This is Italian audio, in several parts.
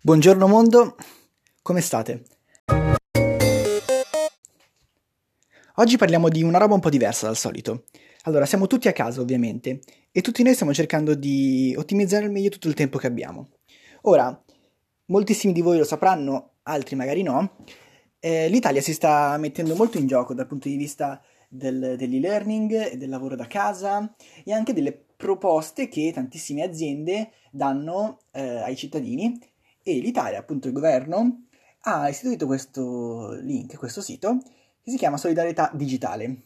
Buongiorno mondo, come state? Oggi parliamo di una roba un po' diversa dal solito. Allora, siamo tutti a casa ovviamente e tutti noi stiamo cercando di ottimizzare al meglio tutto il tempo che abbiamo. Ora, moltissimi di voi lo sapranno, altri magari no, eh, l'Italia si sta mettendo molto in gioco dal punto di vista del, dell'e-learning del lavoro da casa e anche delle proposte che tantissime aziende danno eh, ai cittadini e l'Italia, appunto il governo, ha istituito questo link, questo sito che si chiama Solidarietà Digitale.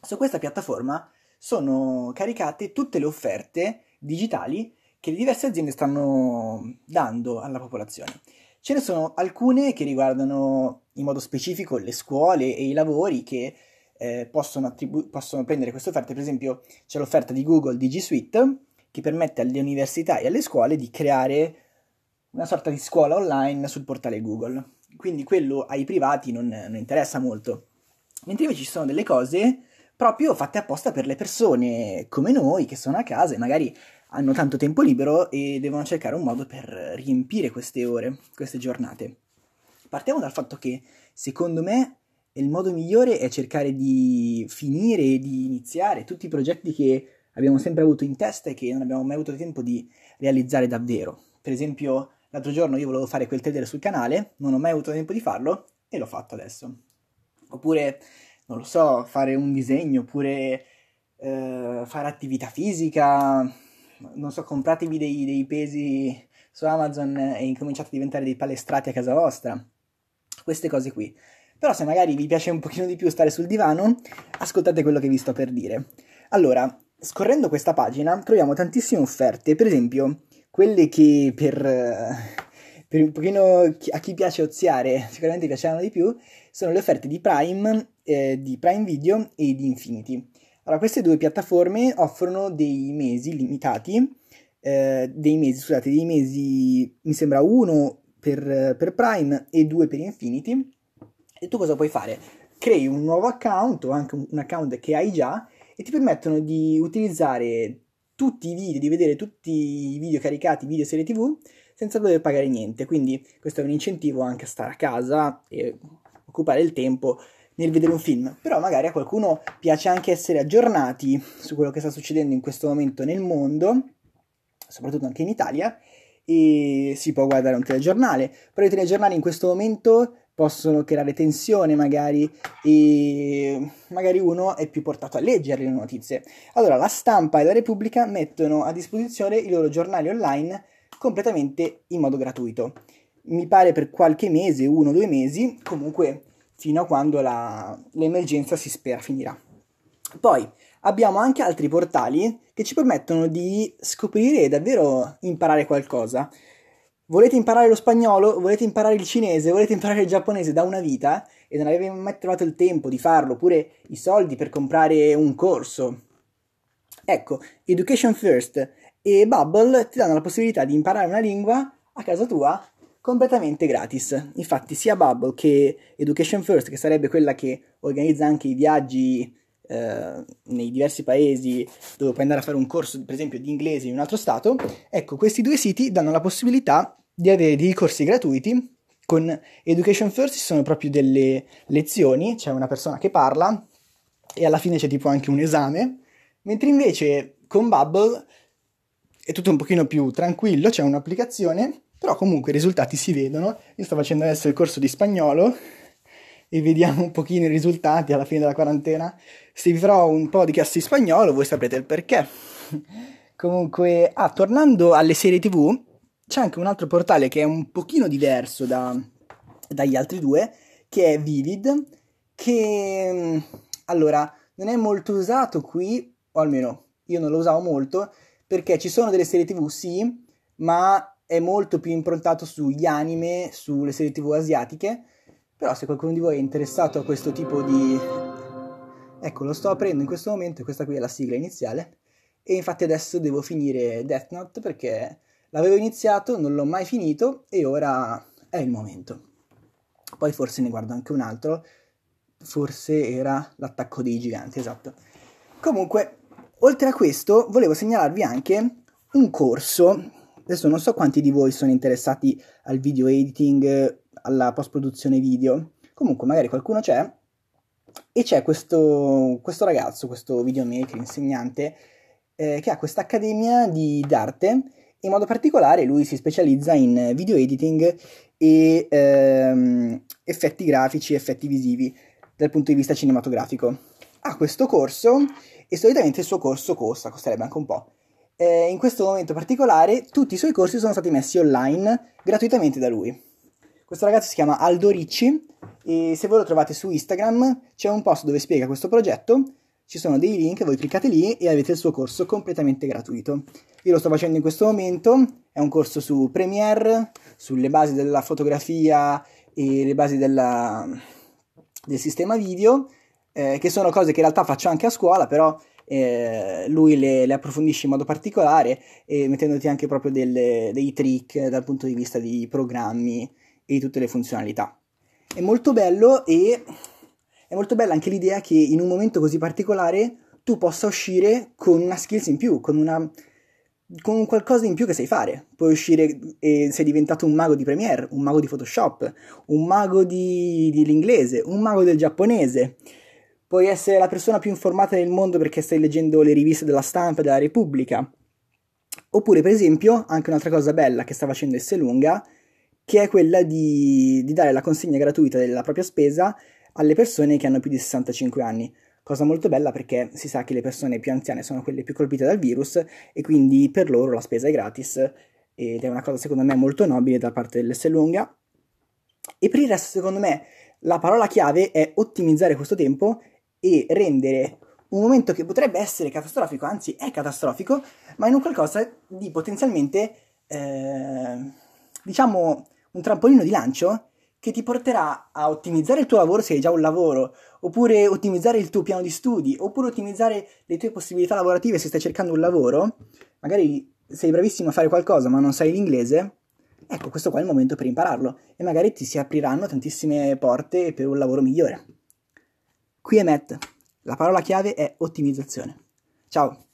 Su questa piattaforma sono caricate tutte le offerte digitali che le diverse aziende stanno dando alla popolazione. Ce ne sono alcune che riguardano in modo specifico le scuole e i lavori che eh, possono, attribu- possono prendere queste offerte. Per esempio, c'è l'offerta di Google di G Suite che permette alle università e alle scuole di creare una sorta di scuola online sul portale Google. Quindi quello ai privati non, non interessa molto. Mentre invece ci sono delle cose proprio fatte apposta per le persone come noi che sono a casa e magari hanno tanto tempo libero e devono cercare un modo per riempire queste ore, queste giornate. Partiamo dal fatto che, secondo me, il modo migliore è cercare di finire e di iniziare tutti i progetti che abbiamo sempre avuto in testa e che non abbiamo mai avuto tempo di realizzare davvero. Per esempio, l'altro giorno io volevo fare quel trailer sul canale, non ho mai avuto tempo di farlo e l'ho fatto adesso. Oppure, non lo so, fare un disegno, oppure eh, fare attività fisica, non so, compratevi dei, dei pesi su Amazon e incominciate a diventare dei palestrati a casa vostra. Queste cose qui. Però se magari vi piace un pochino di più stare sul divano, ascoltate quello che vi sto per dire. Allora, scorrendo questa pagina troviamo tantissime offerte, per esempio quelle che per, per un pochino a chi piace oziare sicuramente piaceranno di più, sono le offerte di Prime, eh, di Prime Video e di Infinity. Allora, queste due piattaforme offrono dei mesi limitati, eh, dei mesi, scusate, dei mesi, mi sembra uno per, per, Prime e due per Infinity. E tu cosa puoi fare? Crei un nuovo account o anche un, un account che hai già e ti permettono di utilizzare tutti i video, di vedere tutti i video caricati, video serie tv, senza dover pagare niente. Quindi questo è un incentivo anche a stare a casa e occupare il tempo nel vedere un film, però magari a qualcuno piace anche essere aggiornati su quello che sta succedendo in questo momento nel mondo, soprattutto anche in Italia, e si può guardare un telegiornale, però i telegiornali in questo momento possono creare tensione magari e magari uno è più portato a leggere le notizie. Allora la stampa e la Repubblica mettono a disposizione i loro giornali online completamente in modo gratuito. Mi pare per qualche mese, uno o due mesi, comunque fino a quando la, l'emergenza si spera finirà. Poi abbiamo anche altri portali che ci permettono di scoprire e davvero imparare qualcosa. Volete imparare lo spagnolo, volete imparare il cinese, volete imparare il giapponese da una vita e non avete mai trovato il tempo di farlo, oppure i soldi per comprare un corso. Ecco, Education First e Bubble ti danno la possibilità di imparare una lingua a casa tua completamente gratis. Infatti sia Bubble che Education First, che sarebbe quella che organizza anche i viaggi eh, nei diversi paesi dove puoi andare a fare un corso, per esempio, di inglese in un altro stato, ecco, questi due siti danno la possibilità di avere dei corsi gratuiti. Con Education First sono proprio delle lezioni, c'è una persona che parla e alla fine c'è tipo anche un esame, mentre invece con Bubble è tutto un pochino più tranquillo, c'è un'applicazione però comunque i risultati si vedono. Io sto facendo adesso il corso di spagnolo e vediamo un pochino i risultati alla fine della quarantena. Se vi farò un po' di classi di spagnolo, voi saprete il perché. comunque, ah, tornando alle serie TV, c'è anche un altro portale che è un pochino diverso da, dagli altri due, che è Vivid, che allora non è molto usato qui, o almeno io non lo usavo molto, perché ci sono delle serie TV, sì, ma è molto più improntato sugli anime, sulle serie tv asiatiche, però se qualcuno di voi è interessato a questo tipo di... Ecco, lo sto aprendo in questo momento questa qui è la sigla iniziale. E infatti adesso devo finire Death Note perché l'avevo iniziato, non l'ho mai finito e ora è il momento. Poi forse ne guardo anche un altro, forse era l'attacco dei giganti, esatto. Comunque, oltre a questo, volevo segnalarvi anche un corso Adesso non so quanti di voi sono interessati al video editing, alla post-produzione video, comunque magari qualcuno c'è e c'è questo, questo ragazzo, questo videomaker, insegnante, eh, che ha questa accademia di, d'arte in modo particolare lui si specializza in video editing e ehm, effetti grafici, effetti visivi dal punto di vista cinematografico. Ha questo corso e solitamente il suo corso costa, costerebbe anche un po'. Eh, in questo momento particolare tutti i suoi corsi sono stati messi online gratuitamente da lui. Questo ragazzo si chiama Aldo Ricci e se voi lo trovate su Instagram c'è un post dove spiega questo progetto, ci sono dei link, voi cliccate lì e avete il suo corso completamente gratuito. Io lo sto facendo in questo momento, è un corso su Premiere, sulle basi della fotografia e le basi della, del sistema video, eh, che sono cose che in realtà faccio anche a scuola, però eh, lui le, le, approfondisce in modo particolare e mettendoti anche proprio delle, dei trick dal punto di vista di programmi e di tutte le funzionalità. È molto bello e è molto bella anche l'idea che in un momento così particolare tu possa uscire con una skills in più, con, una, con qualcosa in più che sai fare. Puoi uscire e sei diventato un mago di Premiere, un mago di Photoshop, un mago di, dell'inglese, un mago del giapponese. Puoi essere la persona più informata del mondo perché stai leggendo le riviste della stampa della Repubblica. Oppure, per esempio, anche un'altra cosa bella che sta facendo Esselunga che è quella di, di dare la consegna gratuita della propria spesa alle persone che hanno più di 65 anni. Cosa molto bella perché si sa che le persone più anziane sono quelle più colpite dal virus e quindi per loro la spesa è gratis ed è una cosa secondo me molto nobile da parte dell'S lunga. E per il resto secondo me la parola chiave è ottimizzare questo tempo e rendere un momento che potrebbe essere catastrofico, anzi è catastrofico, ma in un qualcosa di potenzialmente, eh, diciamo, un trampolino di lancio che ti porterà a ottimizzare il tuo lavoro se hai già un lavoro, oppure ottimizzare il tuo piano di studi, oppure ottimizzare le tue possibilità lavorative se stai cercando un lavoro. Magari sei bravissimo a fare qualcosa ma non sai l'inglese. Ecco, questo qua è il momento per impararlo e magari ti si apriranno tantissime porte per un lavoro migliore. Qui è Matt. La parola chiave è ottimizzazione. Ciao!